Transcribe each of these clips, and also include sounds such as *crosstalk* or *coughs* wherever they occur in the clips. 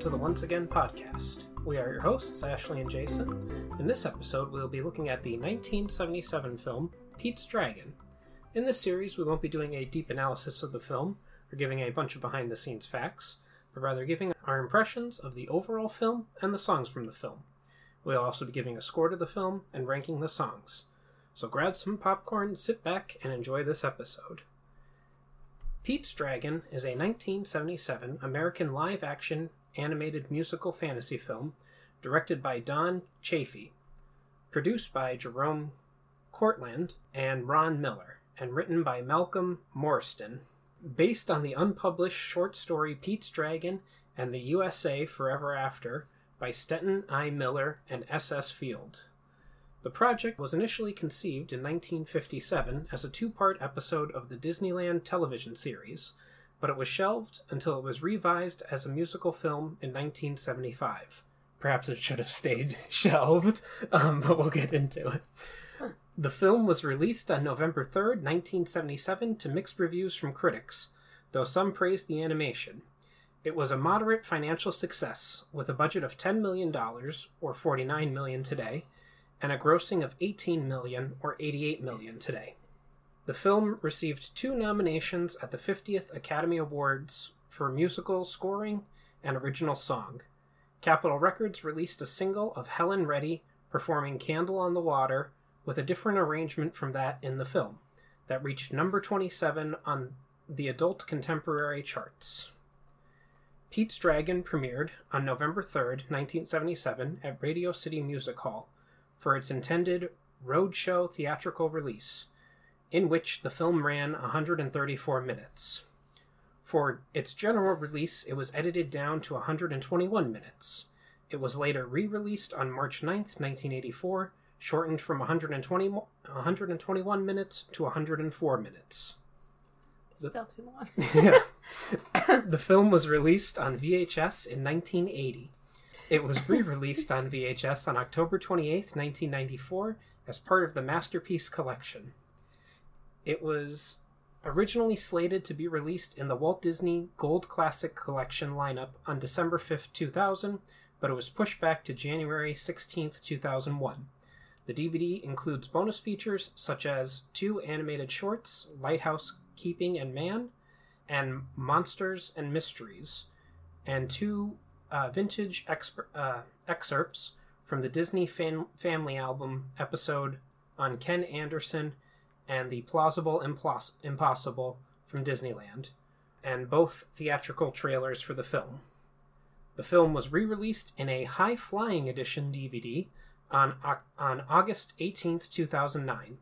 to the Once Again podcast. We are your hosts, Ashley and Jason. In this episode, we'll be looking at the 1977 film Pete's Dragon. In this series, we won't be doing a deep analysis of the film or giving a bunch of behind the scenes facts, but rather giving our impressions of the overall film and the songs from the film. We'll also be giving a score to the film and ranking the songs. So grab some popcorn, sit back, and enjoy this episode. Pete's Dragon is a 1977 American live action animated musical fantasy film directed by Don Chaffee, produced by Jerome Courtland and Ron Miller, and written by Malcolm Morriston. Based on the unpublished short story Pete's Dragon and the USA Forever After by Stenton I. Miller and S.S. Field. The project was initially conceived in 1957 as a two part episode of the Disneyland television series, but it was shelved until it was revised as a musical film in 1975. Perhaps it should have stayed *laughs* shelved, um, but we'll get into it. The film was released on November 3rd, 1977, to mixed reviews from critics, though some praised the animation. It was a moderate financial success, with a budget of $10 million, or 49 million today, and a grossing of 18 million, or 88 million today. The film received two nominations at the 50th Academy Awards for musical scoring and original song. Capitol Records released a single of Helen Reddy performing Candle on the Water with a different arrangement from that in the film that reached number 27 on the adult contemporary charts. Pete's Dragon premiered on November 3, 1977 at Radio City Music Hall for its intended roadshow theatrical release, in which the film ran 134 minutes. For its general release, it was edited down to 121 minutes. It was later re released on March 9th, 1984, shortened from 120, 121 minutes to 104 minutes. Still too long. yeah. *laughs* the film was released on VHS in 1980. It was re released on VHS on October 28th, 1994, as part of the Masterpiece Collection. It was originally slated to be released in the Walt Disney Gold Classic Collection lineup on December 5th, 2000, but it was pushed back to January 16th, 2001. The DVD includes bonus features such as two animated shorts, Lighthouse Keeping and Man, and Monsters and Mysteries, and two uh, vintage exp- uh, excerpts from the Disney fam- Family album episode on Ken Anderson and the Plausible Impos- Impossible from Disneyland, and both theatrical trailers for the film. The film was re released in a high flying edition DVD on, on August 18, 2009.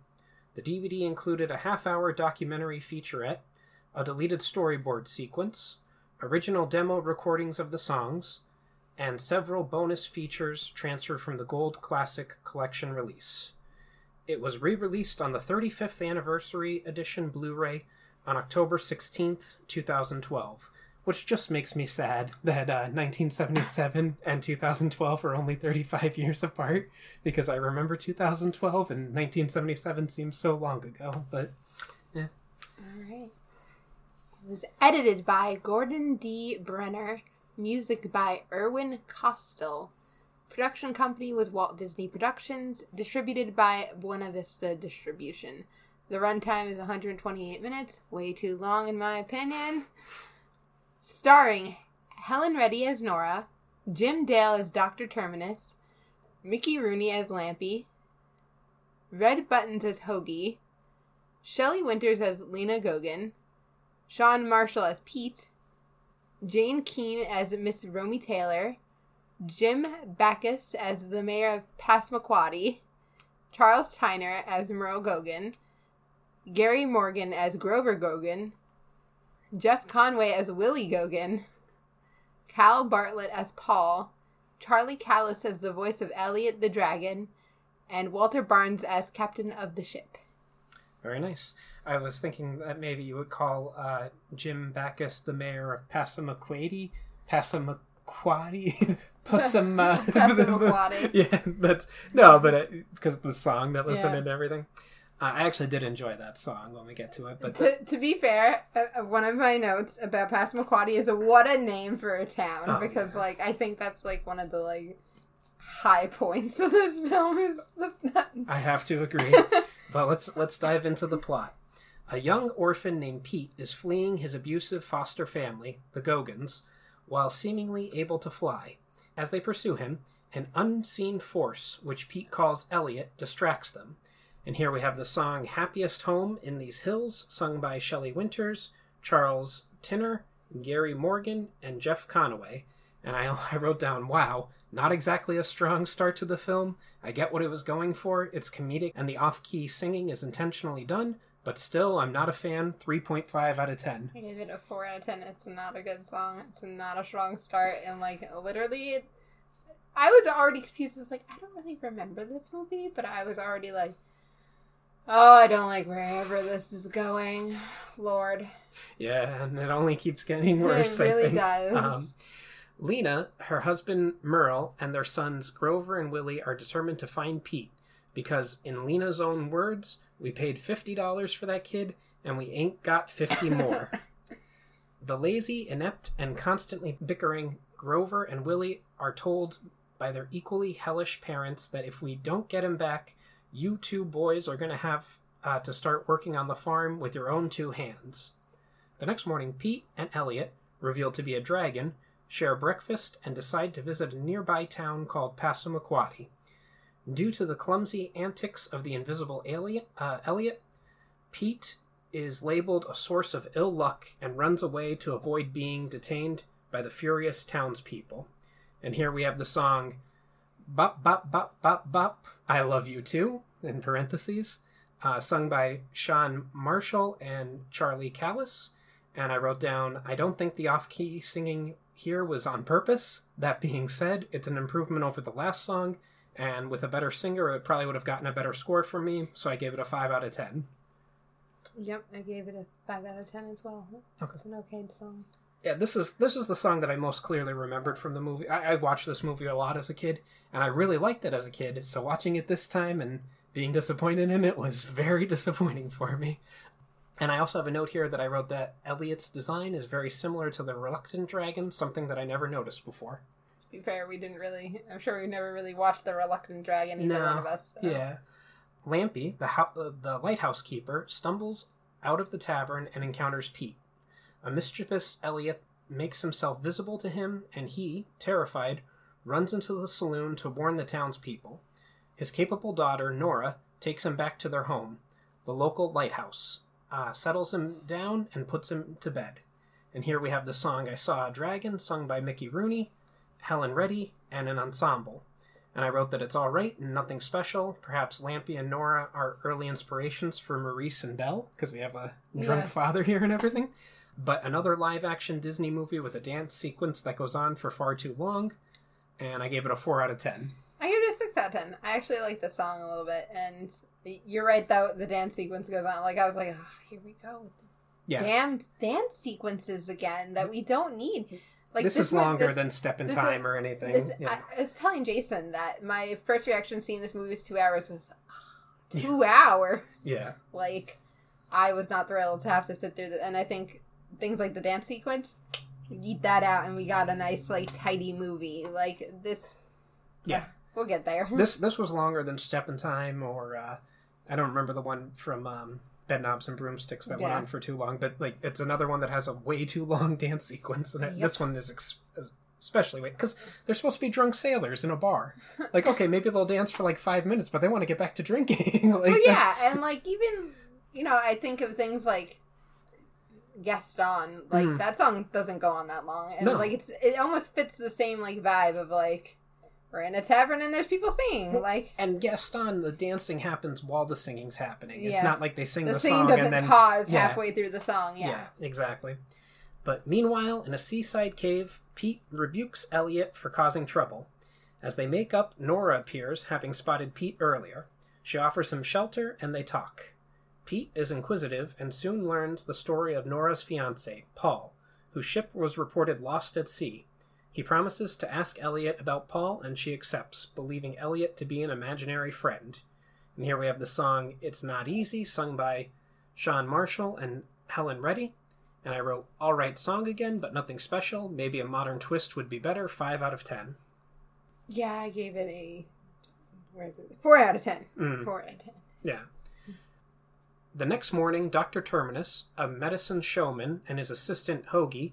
The DVD included a half hour documentary featurette, a deleted storyboard sequence, original demo recordings of the songs, and several bonus features transferred from the Gold Classic Collection release. It was re released on the 35th Anniversary Edition Blu ray on October 16th, 2012, which just makes me sad that uh, 1977 and 2012 are only 35 years apart because I remember 2012 and 1977 seems so long ago, but yeah. All right. It was edited by Gordon D. Brenner, music by Irwin Kostal. Production company was Walt Disney Productions, distributed by Buena Vista Distribution. The runtime is 128 minutes, way too long in my opinion. Starring Helen Reddy as Nora, Jim Dale as Dr. Terminus, Mickey Rooney as Lampy, Red Buttons as Hoagie, Shelley Winters as Lena Gogan, Sean Marshall as Pete, Jane Keane as Miss Romy Taylor, Jim Backus as the mayor of Passamaquoddy, Charles Tyner as Merle Gogan, Gary Morgan as Grover Gogan, Jeff Conaway as Willie Gogan, Cal Bartlett as Paul, Charlie Callas as the voice of Elliot the Dragon, and Walter Barnes as captain of the ship. Very nice. I was thinking that maybe you would call uh, Jim Backus the mayor of Passamaquoddy. Passamaquoddy? Passama... Passamaquoddy. *laughs* *laughs* *laughs* yeah, that's... No, but because of the song that was Yeah. in it and everything. Uh, I actually did enjoy that song when we get to it, but To, to be fair, uh, uh, one of my notes about Passamaquoddy is a, what a name for a town Oh, because, yeah. like, I think that's like one of the like high points of this film is the, I have to agree. but let's let's dive into the plot. A young orphan named Pete is fleeing his abusive foster family, the Gogans, while seemingly able to fly. As they pursue him, an unseen force, which Pete calls Elliot, distracts them. And here we have the song Happiest Home in These Hills, sung by Shelley Winters, Charles Tyner, Gary Morgan, and Jeff Conaway. And I, *laughs* I wrote down, wow, not exactly a strong start to the film. I get what it was going for. It's comedic, and the off key singing is intentionally done, but still, I'm not a fan. 3.5 out of 10. I gave it a four out of ten. It's not a good song. It's not a strong start, and like literally, I was already confused. I was like, I don't really remember this movie, but I was already like, oh, I don't like wherever this is going, Lord. Yeah, and it only keeps getting worse, it really I think. does. Um, Lena, her husband Merle, and their sons Grover and Willie are determined to find Pete because, in Lena's own words, we paid $50 for that kid and we ain't got 50 *laughs* more. the lazy, inept, and constantly bickering Grover and Willie are told by their equally hellish parents that if we don't get him back, you two boys are going to have uh, to start working on the farm with your own two hands. The next morning, Pete and Elliot, revealed to be a dragon, share breakfast and decide to visit a nearby town called Passamaquoddy. Due to the clumsy antics of the invisible alien, uh, Elliot, Pete is labeled a source of ill luck and runs away to avoid being detained by the furious townspeople. And here we have the song Bop Bop Bop Bop Bop, I Love You Too, in parentheses, uh, sung by Sean Marshall and Charlie Callas. And I wrote down, I don't think the off key singing here was on purpose. That being said, it's an improvement over the last song, and with a better singer, it probably would have gotten a better score from me, so I gave it a 5 out of 10. Yep, I gave it a five out of ten as well. Okay. It's an okay song. Yeah, this is this is the song that I most clearly remembered from the movie. I, I watched this movie a lot as a kid, and I really liked it as a kid. So watching it this time and being disappointed in it was *laughs* very disappointing for me. And I also have a note here that I wrote that Elliot's design is very similar to the Reluctant Dragon, something that I never noticed before. To be fair, we didn't really. I'm sure we never really watched the Reluctant Dragon. Either No, one of us. so. Yeah. Lampy, the, ho- uh, the lighthouse keeper, stumbles out of the tavern and encounters Pete. A mischievous Elliot makes himself visible to him, and he, terrified, runs into the saloon to warn the townspeople. His capable daughter, Nora, takes him back to their home, the local lighthouse, uh, settles him down, and puts him to bed. And here we have the song I Saw a Dragon, sung by Mickey Rooney, Helen Reddy, and an ensemble. And I wrote that it's all right and nothing special. Perhaps Lampy and Nora are early inspirations for Maurice and Belle, because we have a drunk Yes. father here and everything. But another live action Disney movie with a dance sequence that goes on for far too long. And I gave it a 4 out of 10. I gave it a six out of ten. I actually like the song a little bit, and you're right though. The dance sequence goes on. Like I was like, oh, here we go Yeah. damn dance sequences again that we don't need. Like this, is longer this- than Step in Time is- or anything. This, yeah. I, I was telling Jason that my first reaction seeing this movie was two hours was *sighs* two hours. yeah. Like I was not thrilled to have to sit through that. and I think things like the dance sequence eat that out and we got a nice like tidy movie. Like this Yeah. We'll get there. This this was longer than Step in Time or uh, I don't remember the one from um, Bedknobs and Broomsticks that went on for too long, but like it's another one that has a way too long *laughs* dance sequence, and Yep. this one is, ex- is especially because they're supposed to be drunk sailors in a bar. *laughs* Like, okay, maybe they'll dance for like five minutes, but they want to get back to drinking. *laughs* like, well, that's- yeah, and like even you know, I think of things like Gaston. Like Mhm. that song doesn't go on that long, and No. like it's it almost fits the same like vibe of like we're in a tavern and there's people singing. Like And Gaston, the dancing happens while the singing's happening. It's not like they sing the, the singing song doesn't and then pause yeah. halfway through the song. Yeah. exactly. But meanwhile, in a seaside cave, Pete rebukes Elliot for causing trouble. As they make up, Nora appears, having spotted Pete earlier. She offers him shelter, and they talk. Pete is inquisitive and soon learns the story of Nora's fiance, Paul, whose ship was reported lost at sea. He promises to ask Elliot about Paul, and she accepts, believing Elliot to be an imaginary friend. And here we have the song It's Not Easy, sung by Sean Marshall and Helen Reddy. And I wrote, All right song again, but nothing special. Maybe a modern twist would be better. 5 out of 10. Yeah, I gave it a. Where is it? Four out of ten. Mm. Four out of ten. Yeah. The next morning, Dr. Terminus, a medicine showman, and his assistant Hoagie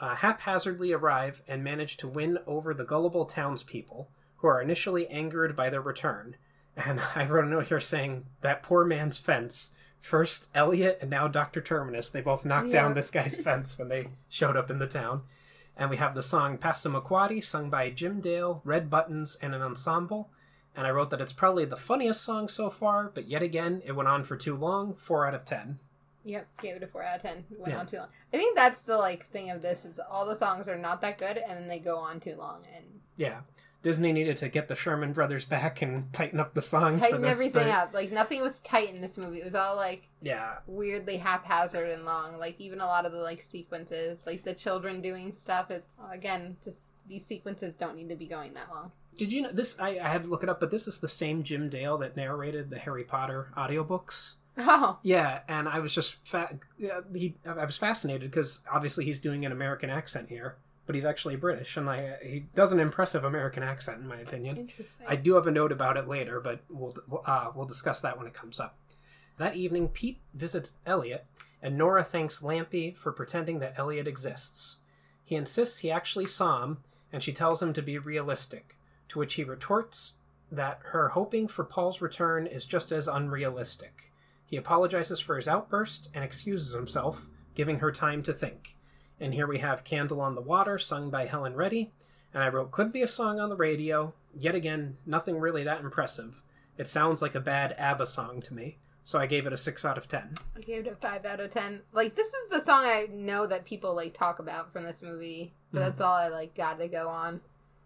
uh, haphazardly arrive and manage to win over the gullible townspeople, who are initially angered by their return. *laughs* And I wrote a note here saying that poor man's fence. First Elliot and now Dr. Terminus. They both knocked down this guy's *laughs* fence when they showed up in the town. And we have the song Passamaquoddy, sung by Jim Dale, Red Buttons, and an ensemble. And I wrote that it's probably the funniest song so far, but yet again, it went on for too long. 4 out of 10. Yep, gave it a four out of ten. Went Yeah. on too long. I think that's the like thing of this is all the songs are not that good and then they go on too long and Yeah. Disney needed to get the Sherman brothers back and tighten up the songs. tighten for this, everything but- up. Like nothing was tight in this movie. It was all like Yeah. weirdly haphazard and long. Like even a lot of the like sequences, like the children doing stuff. It's again just these sequences don't need to be going that long. Did you know this? I, I had to look it up, but this is the same Jim Dale that narrated the Harry Potter audiobooks. Oh, Yeah, and I was just fa- he, I was fascinated because obviously he's doing an American accent here, but he's actually British, and like he does an impressive American accent in my opinion. interesting. I do have a note about it later, but we'll uh, we'll discuss that when it comes up. That evening, Pete visits Elliot, and Nora thanks Lampy for pretending that Elliot exists. He insists he actually saw him, and she tells him to be realistic. To which he retorts that her hoping for Paul's return is just as unrealistic. He apologizes for his outburst and excuses himself, giving her time to think. And here we have Candle on the Water, sung by Helen Reddy, and I wrote could be a song on the radio. Yet again, nothing really that impressive. It sounds like a bad ABBA song to me, so I gave it a 6 out of 10. I gave it a five out of ten. Like this is the song I know that people like talk about from this movie, but Mhm. that's all I like got to go on.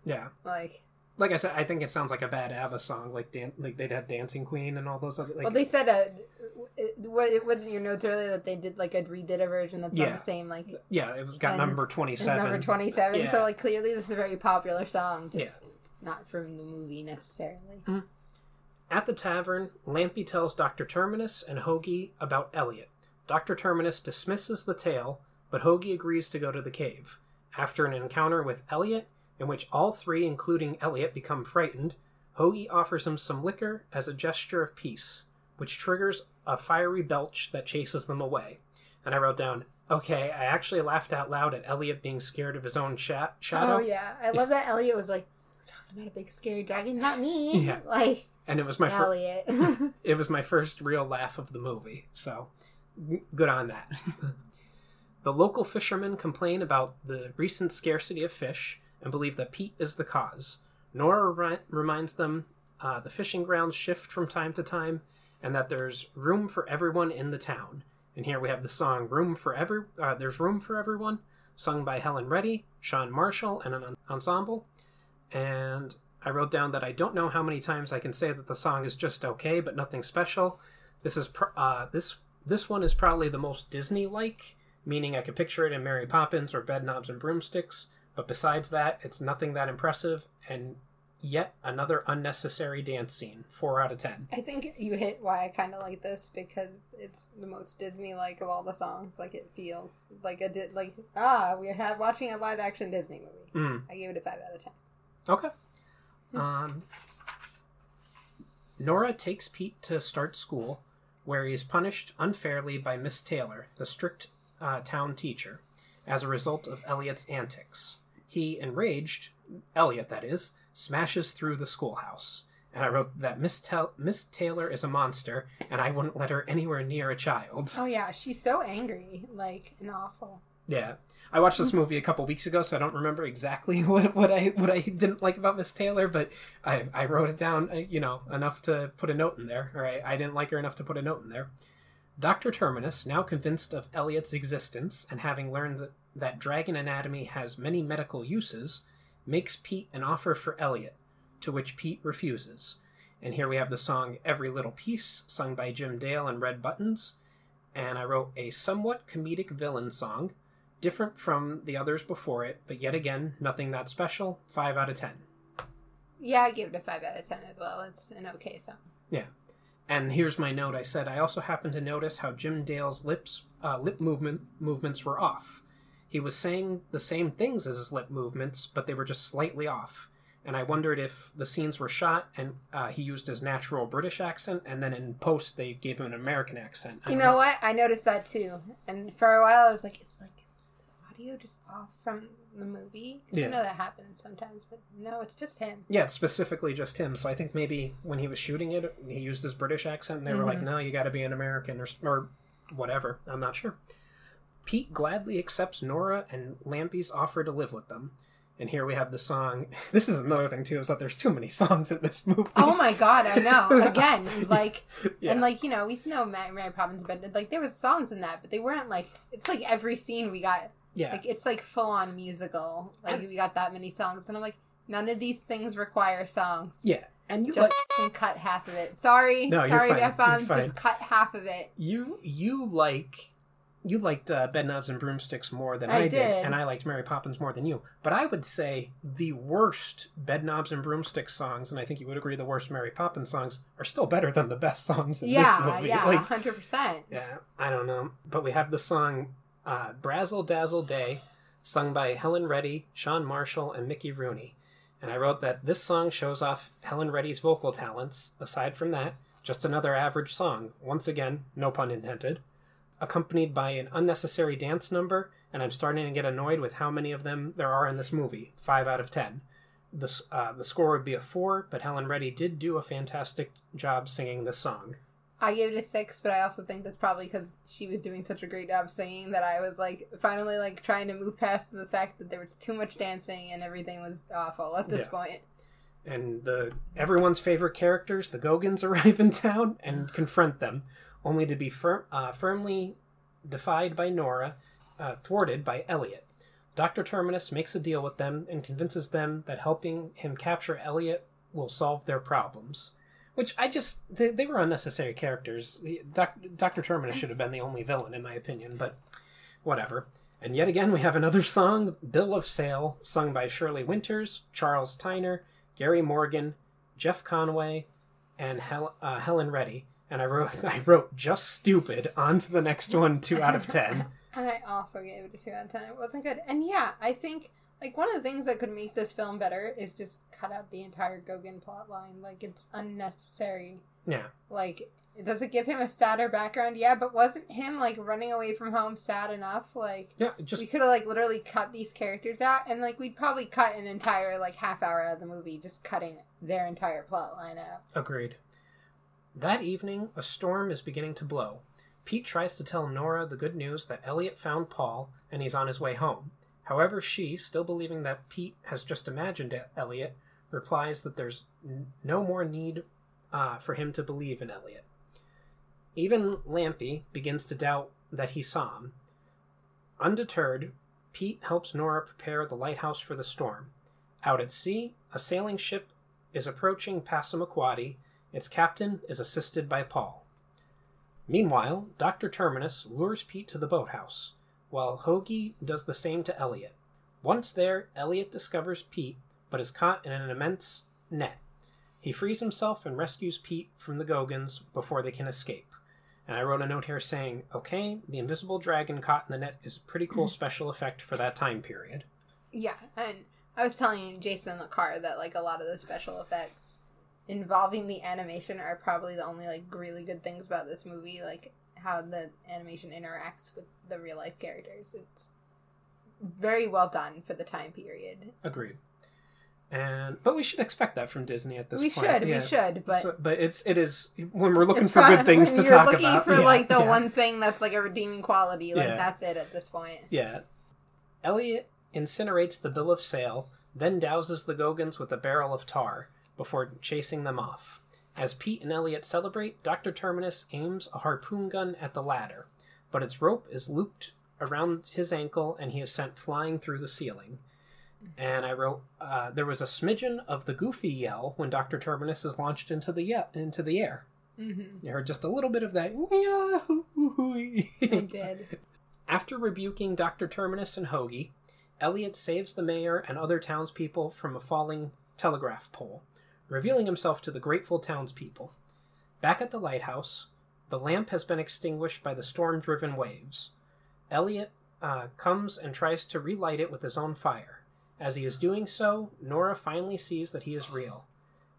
Yeah. Like, Like I said, I think it sounds like a bad ABBA song, like dan- like they'd have Dancing Queen and all those other like well, they said uh, it, it wasn't your notes earlier that they did like a redid a version that's Yeah. not the same like yeah, it got number 27. number twenty seven. Yeah. So like clearly this is a very popular song, just Yeah. not from the movie necessarily. At the tavern, Lampy tells Dr. Terminus and Hoagie about Elliot. Dr. Terminus dismisses the tale, but Hoagie agrees to go to the cave. After an encounter with Elliot, in which all three, including Elliot, become frightened, Hoagie offers him some liquor as a gesture of peace, which triggers a fiery belch that chases them away. And I wrote down, okay, I actually laughed out loud at Elliot being scared of his own sha- shadow. Oh yeah, I love that Elliot was like, "We're talking about a big scary dragon, not me." *laughs* Yeah. *laughs* Like And it was my fir- Elliot. *laughs* it was my first real laugh of the movie, so good on that. the local fishermen complain about the recent scarcity of fish and believe that Pete is the cause. Nora reminds them uh, the fishing grounds shift from time to time and that there's room for everyone in the town. And here we have the song "Room for Every." Uh, there's room for everyone, sung by Helen Reddy, Sean Marshall, and an ensemble. And I wrote down that I don't know how many times I can say that the song is just okay, but nothing special. This is pr- uh, this this one is probably the most Disney-like, meaning I could picture it in Mary Poppins or Bedknobs and Broomsticks. But besides that, it's nothing that impressive, and yet another unnecessary dance scene. Four out of ten. I think you hit why I kind of like this because it's the most Disney-like of all the songs. Like it feels like a di- like ah, we're ha- watching a live-action Disney movie. Mm. I gave it a five out of ten. Okay. Um, Nora takes Pete to start school, where he is punished unfairly by Miss Taylor, the strict uh, town teacher, as a result of Elliot's antics. He, enraged, Elliot that is, smashes through the schoolhouse. And I wrote that Miss, Tel- Miss Taylor is a monster, and I wouldn't let her anywhere near a child. Oh yeah, she's so angry, like and awful. Yeah, I watched this movie a couple weeks ago, so I don't remember exactly *laughs* what, what I what I didn't like about Miss Taylor, but I, I wrote it down, uh, you know, enough to put a note in there. Or I, I didn't like her enough to put a note in there. Doctor Terminus, now convinced of Elliot's existence and having learned that, that dragon anatomy has many medical uses, makes Pete an offer for Elliot, to which Pete refuses. And here we have the song "Every Little Piece," sung by Jim Dale and Red Buttons. And I wrote a somewhat comedic villain song different from the others before it, but yet again, nothing that special. 5 out of 10. Yeah, I gave it a five out of ten as well. It's an okay song. Yeah. And here's my note. I said I also happened to notice how Jim Dale's lips uh, lip movement movements were off. He was saying the same things as his lip movements, but they were just slightly off. And I wondered if the scenes were shot and uh, he used his natural British accent, and then in post they gave him an American accent. I You don't know what? I noticed that too. And for a while, I was like, it's like the audio just off from the movie. Yeah. You know that happens sometimes, but no, it's just him. Yeah, it's specifically just him. So I think maybe when he was shooting it, he used his British accent, and they were like, "No, you got to be an American or or whatever." I'm not sure. Pete gladly accepts Nora and Lampy's offer to live with them, and here we have the song. *laughs* This is another thing too, is that there's too many songs in this movie. Oh my god, I know. *laughs* Again, like, Yeah. and like you know, we know Mary, Mary Poppins, but like there was songs in that, but they weren't like. It's like every scene we got, yeah, like it's like full on musical. Like we got that many songs, and I'm like, none of these things require songs. yeah, and you Just like cut half of it. Sorry, No, sorry, fine. Beth Bomb, You're um, fine. Just cut half of it. you you like you liked uh, Bedknobs and Broomsticks more than I I, did, did. and I liked Mary Poppins more than you. But I would say the worst Bedknobs and Broomsticks songs, and I think you would agree the worst Mary Poppins songs are still better than the best songs in Yeah, this movie. yeah, *laughs* Like, hundred percent. yeah, I don't know, but we have the song uh, "Brazzle Dazzle Day," sung by Helen Reddy, Sean Marshall, and Mickey Rooney. And I wrote that this song shows off Helen Reddy's vocal talents. Aside from that, just another average song. Once again, no pun intended. Accompanied by an unnecessary dance number, and I'm starting to get annoyed with how many of them there are in this movie. Five out of ten. The, uh, the score would be a four, but Helen Reddy did do a fantastic job singing this song. I gave it a six, but I also think that's probably because she was doing such a great job singing that I was like finally like trying to move past the fact that there was too much dancing and everything was awful at this Yeah. point. and the everyone's favorite characters, the Gogans, *laughs* arrive in town and confront them, only to be fir- uh, firmly defied by Nora, uh, thwarted by Elliot. Dr. Terminus makes a deal with them and convinces them that helping him capture Elliot will solve their problems. Which I just they, they were unnecessary characters. The, doc, Dr. Terminus should have been the only villain in my opinion, but whatever. And yet again, we have another song, Bill of Sale, sung by Shirley Winters, Charles Tyner, Gary Morgan, Jeff Conaway, and Hel- uh, Helen Reddy. And I wrote, *laughs* I wrote just stupid onto the next one, two out of ten. *laughs* And I also gave it a two out of ten. It wasn't good. And yeah, I think like one of the things that could make this film better is just cut out the entire Gogan plot line. Like it's unnecessary. Yeah, Like does it give him a sadder background? Yeah, but wasn't him like running away from home sad enough? Like yeah, just we could have like literally cut these characters out and like we'd probably cut an entire like half hour out of the movie just cutting their entire plot line out. agreed. That evening, a storm is beginning to blow. Pete tries to tell Nora the good news that Elliot found Paul and he's on his way home. However, she, still believing that Pete has just imagined Elliot, replies that there's n- no more need uh, for him to believe in Elliot. Even Lampy begins to doubt that he saw him. Undeterred, Pete helps Nora prepare the lighthouse for the storm. Out at sea, a sailing ship is approaching Passamaquoddy. Its captain is assisted by Paul. Meanwhile, Dr. Terminus lures Pete to the boathouse, while Hoagie does the same to Elliot. Once there, Elliot discovers Pete, but is caught in an immense net. He frees himself and rescues Pete from the Gogans before they can escape. And I wrote a note here saying, okay, the invisible dragon caught in the net is a pretty cool *clears throat* special effect for that time period. Yeah, and I was telling Jason in the car that like a lot of the special effects involving the animation are probably the only like really good things about this movie, like how the animation interacts with the real life characters. It's very well done for the time period. Agreed. And but we should expect that from Disney at this we point. should, yeah. we should, but So- but it's it is when we're looking for good things to you're talk looking about. for yeah, like the yeah, one thing that's like a redeeming quality. Like that's it at this point. Yeah. Elliot incinerates the bill of sale, then douses the Gogans with a barrel of tar before chasing them off. As Pete and Elliot celebrate, Dr. Terminus aims a harpoon gun at the latter, but its rope is looped around his ankle and he is sent flying through the ceiling. And I wrote, uh, there was a smidgen of the goofy yell when Dr. Terminus is launched into the ye- into the air. Mm-hmm. You heard just a little bit of that. I did. After rebuking Dr. Terminus and Hoagie, Elliot saves the mayor and other townspeople from a falling telegraph pole, revealing himself to the grateful townspeople. Back at the lighthouse, the lamp has been extinguished by the storm driven waves. Elliot uh, comes and tries to relight it with his own fire. As he is doing so, Nora finally sees that he is real.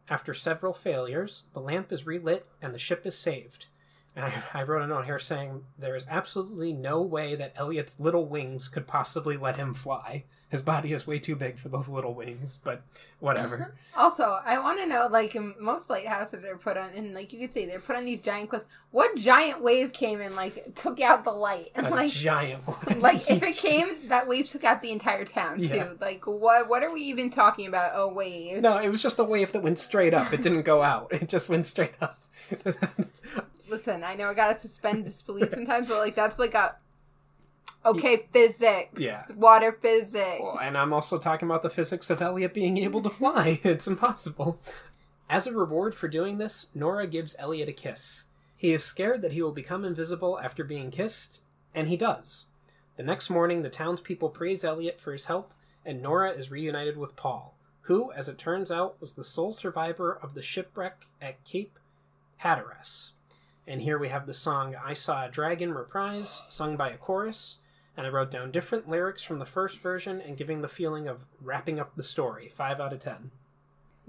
After several failures, the lamp is relit and the ship is saved. And I, *laughs* I wrote a note here saying there is absolutely no way that Elliot's little wings could possibly let him fly. His body is way too big for those little wings, but whatever. *laughs* Also, I want to know, like, most lighthouses are put on, and like you could see, they're put on these giant cliffs. What giant wave came and like took out the light? A *laughs* like, giant *laughs* one. like if it came, that wave took out the entire town too. Yeah. Like, what? What are we even talking about? A wave. No, it was just a wave that went straight up. It didn't go out. It just went straight up. Listen, I know I gotta suspend disbelief sometimes, but like that's like a okay physics, Yeah. water physics. Well, and I'm also talking about the physics of Elliot being able to fly. *laughs* It's impossible. As a reward for doing this, Nora gives Elliot a kiss. He is scared that he will become invisible after being kissed, and he does. The next morning, the townspeople praise Elliot for his help, and Nora is reunited with Paul, who, as it turns out, was the sole survivor of the shipwreck at Cape Hatteras. And here we have the song I Saw a Dragon reprise, sung by a chorus, and I wrote down different lyrics from the first version and giving the feeling of wrapping up the story. 5 out of 10.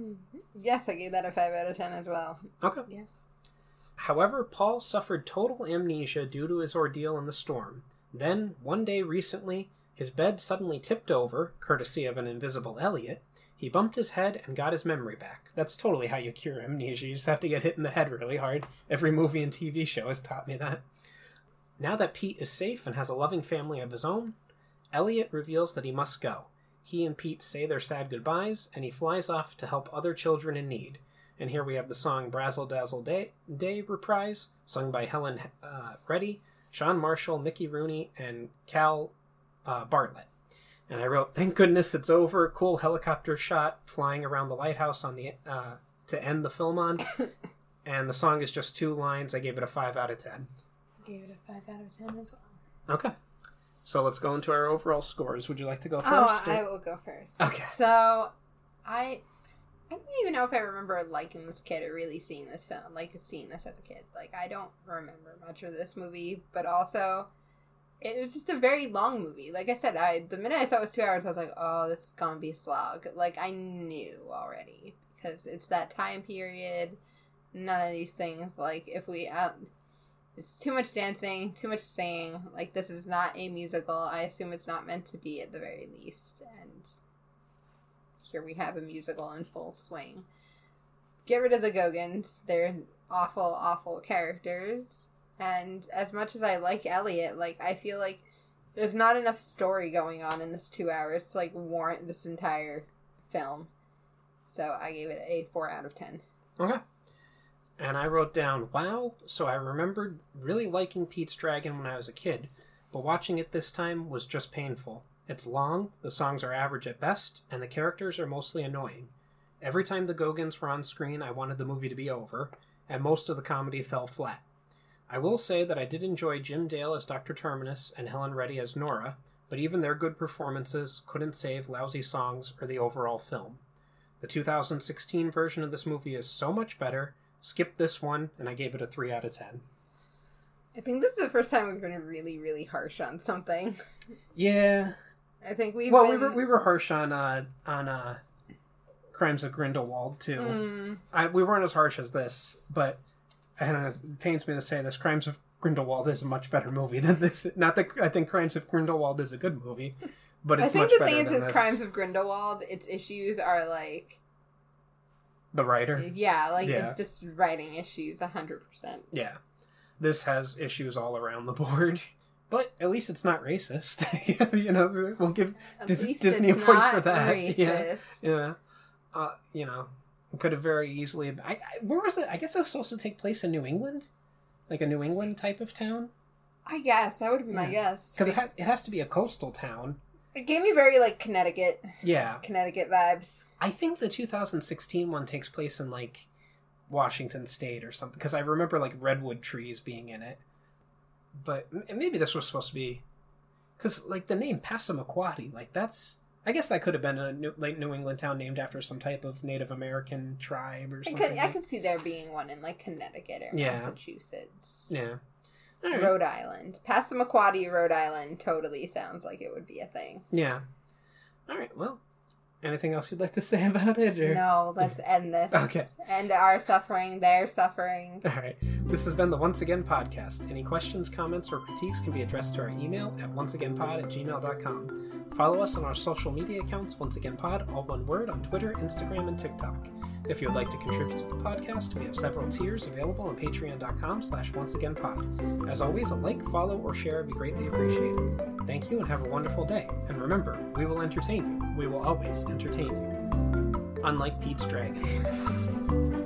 Mm-hmm. yes, I gave that a five out of ten as well. Okay. Yeah. However, Paul suffered total amnesia due to his ordeal in the storm. Then, one day recently, his bed suddenly tipped over, courtesy of an invisible Elliot. He bumped his head and got his memory back. That's totally how you cure amnesia. You just have to get hit in the head really hard. Every movie and TV show has taught me that. Now that Pete is safe and has a loving family of his own, Elliot reveals that he must go. He and Pete say their sad goodbyes, and he flies off to help other children in need. And here we have the song Brazzle Dazzle Day, Day reprise, sung by Helen uh, Reddy, Sean Marshall, Mickey Rooney, and Cal uh, Bartlett. And I wrote, "Thank goodness it's over." Cool helicopter shot flying around the lighthouse on the uh, to end the film on. *coughs* and the song is just two lines. I gave it a five out of ten. Gave it a five out of ten as well. Okay, so let's go into our overall scores. Would you like to go first? Oh, first? I will go first. Okay. So, I I don't even know if I remember liking this kid or really seeing this film, like seeing this as a kid. Like I don't remember much of this movie, but also it was just a very long movie. Like I said, I the minute I saw it was two hours, I was like, oh, this is gonna be a slog. Like I knew already because it's that time period. None of these things. Like if we. Uh, it's too much dancing, too much singing. Like this is not a musical. I assume it's not meant to be at the very least. And here we have a musical in full swing. Get rid of the Gogans. They're awful, awful characters. And as much as I like Elliot, like I feel like there's not enough story going on in this two hours to like warrant this entire film. So I gave it a four out of ten. Okay. And I wrote down, wow. So I remembered really liking Pete's Dragon when I was a kid, but watching it this time was just painful. It's long, the songs are average at best, and the characters are mostly annoying. Every time the Gogans were on screen, I wanted the movie to be over, and most of the comedy fell flat. I will say that I did enjoy Jim Dale as Dr. Terminus and Helen Reddy as Nora, but even their good performances couldn't save lousy songs or the overall film. The 2016 version of this movie is so much better. Skip this one, and I gave it a 3 out of 10. I think this is the first time we've been really, really harsh on something. Yeah. I think we've Well, been... we were we were harsh on uh on uh Crimes of Grindelwald too. Mm, I, we weren't as harsh as this, but and it pains me to say this: Crimes of Grindelwald is a much better movie than this. Not that I think Crimes of Grindelwald is a good movie, but I it's think much the better thing is. Crimes of Grindelwald, its issues are like, the writer, yeah, like Yeah. it's just writing issues, hundred percent. yeah, this has issues all around the board. *laughs* But at least it's not racist. *laughs* you know, we'll give Dis- Disney a point for that. *laughs* Racist. Yeah. Yeah. Uh, you know, could have very easily. I, I, where was it? I guess it was supposed to take place in New England, like a New England type of town, I guess that would be my guess. because it, ha- it has to be a coastal town. It gave me very like Connecticut, Yeah, Connecticut vibes. I think the 2016 one takes place in like Washington State or something, because I remember like redwood trees being in it. But and maybe this was supposed to be, because like the name Passamaquoddy, like that's I guess that could have been a New, like New England town named after some type of Native American tribe or I something. could, I could see there being one in like Connecticut or Yeah. Massachusetts. Yeah. Right. Rhode Island. Passamaquoddy, Rhode Island totally sounds like it would be a thing. Yeah. All right. Well, anything else you'd like to *laughs* say about it? Or... No, let's *laughs* end this. Okay. End our suffering, their suffering. All right. This has been the Once Again podcast. Any questions, comments, or critiques can be addressed to our email at onceagainpod at gmail.com. Follow us on our social media accounts, Once Again Pod, all one word, on Twitter, Instagram, and TikTok. If you would like to contribute to the podcast, we have several tiers available on patreon.com slash onceagainpod. As always, a like, follow, or share would be greatly appreciated. Thank you and have a wonderful day. And remember, we will entertain you. We will always entertain you. Unlike Pete's Dragon. *laughs*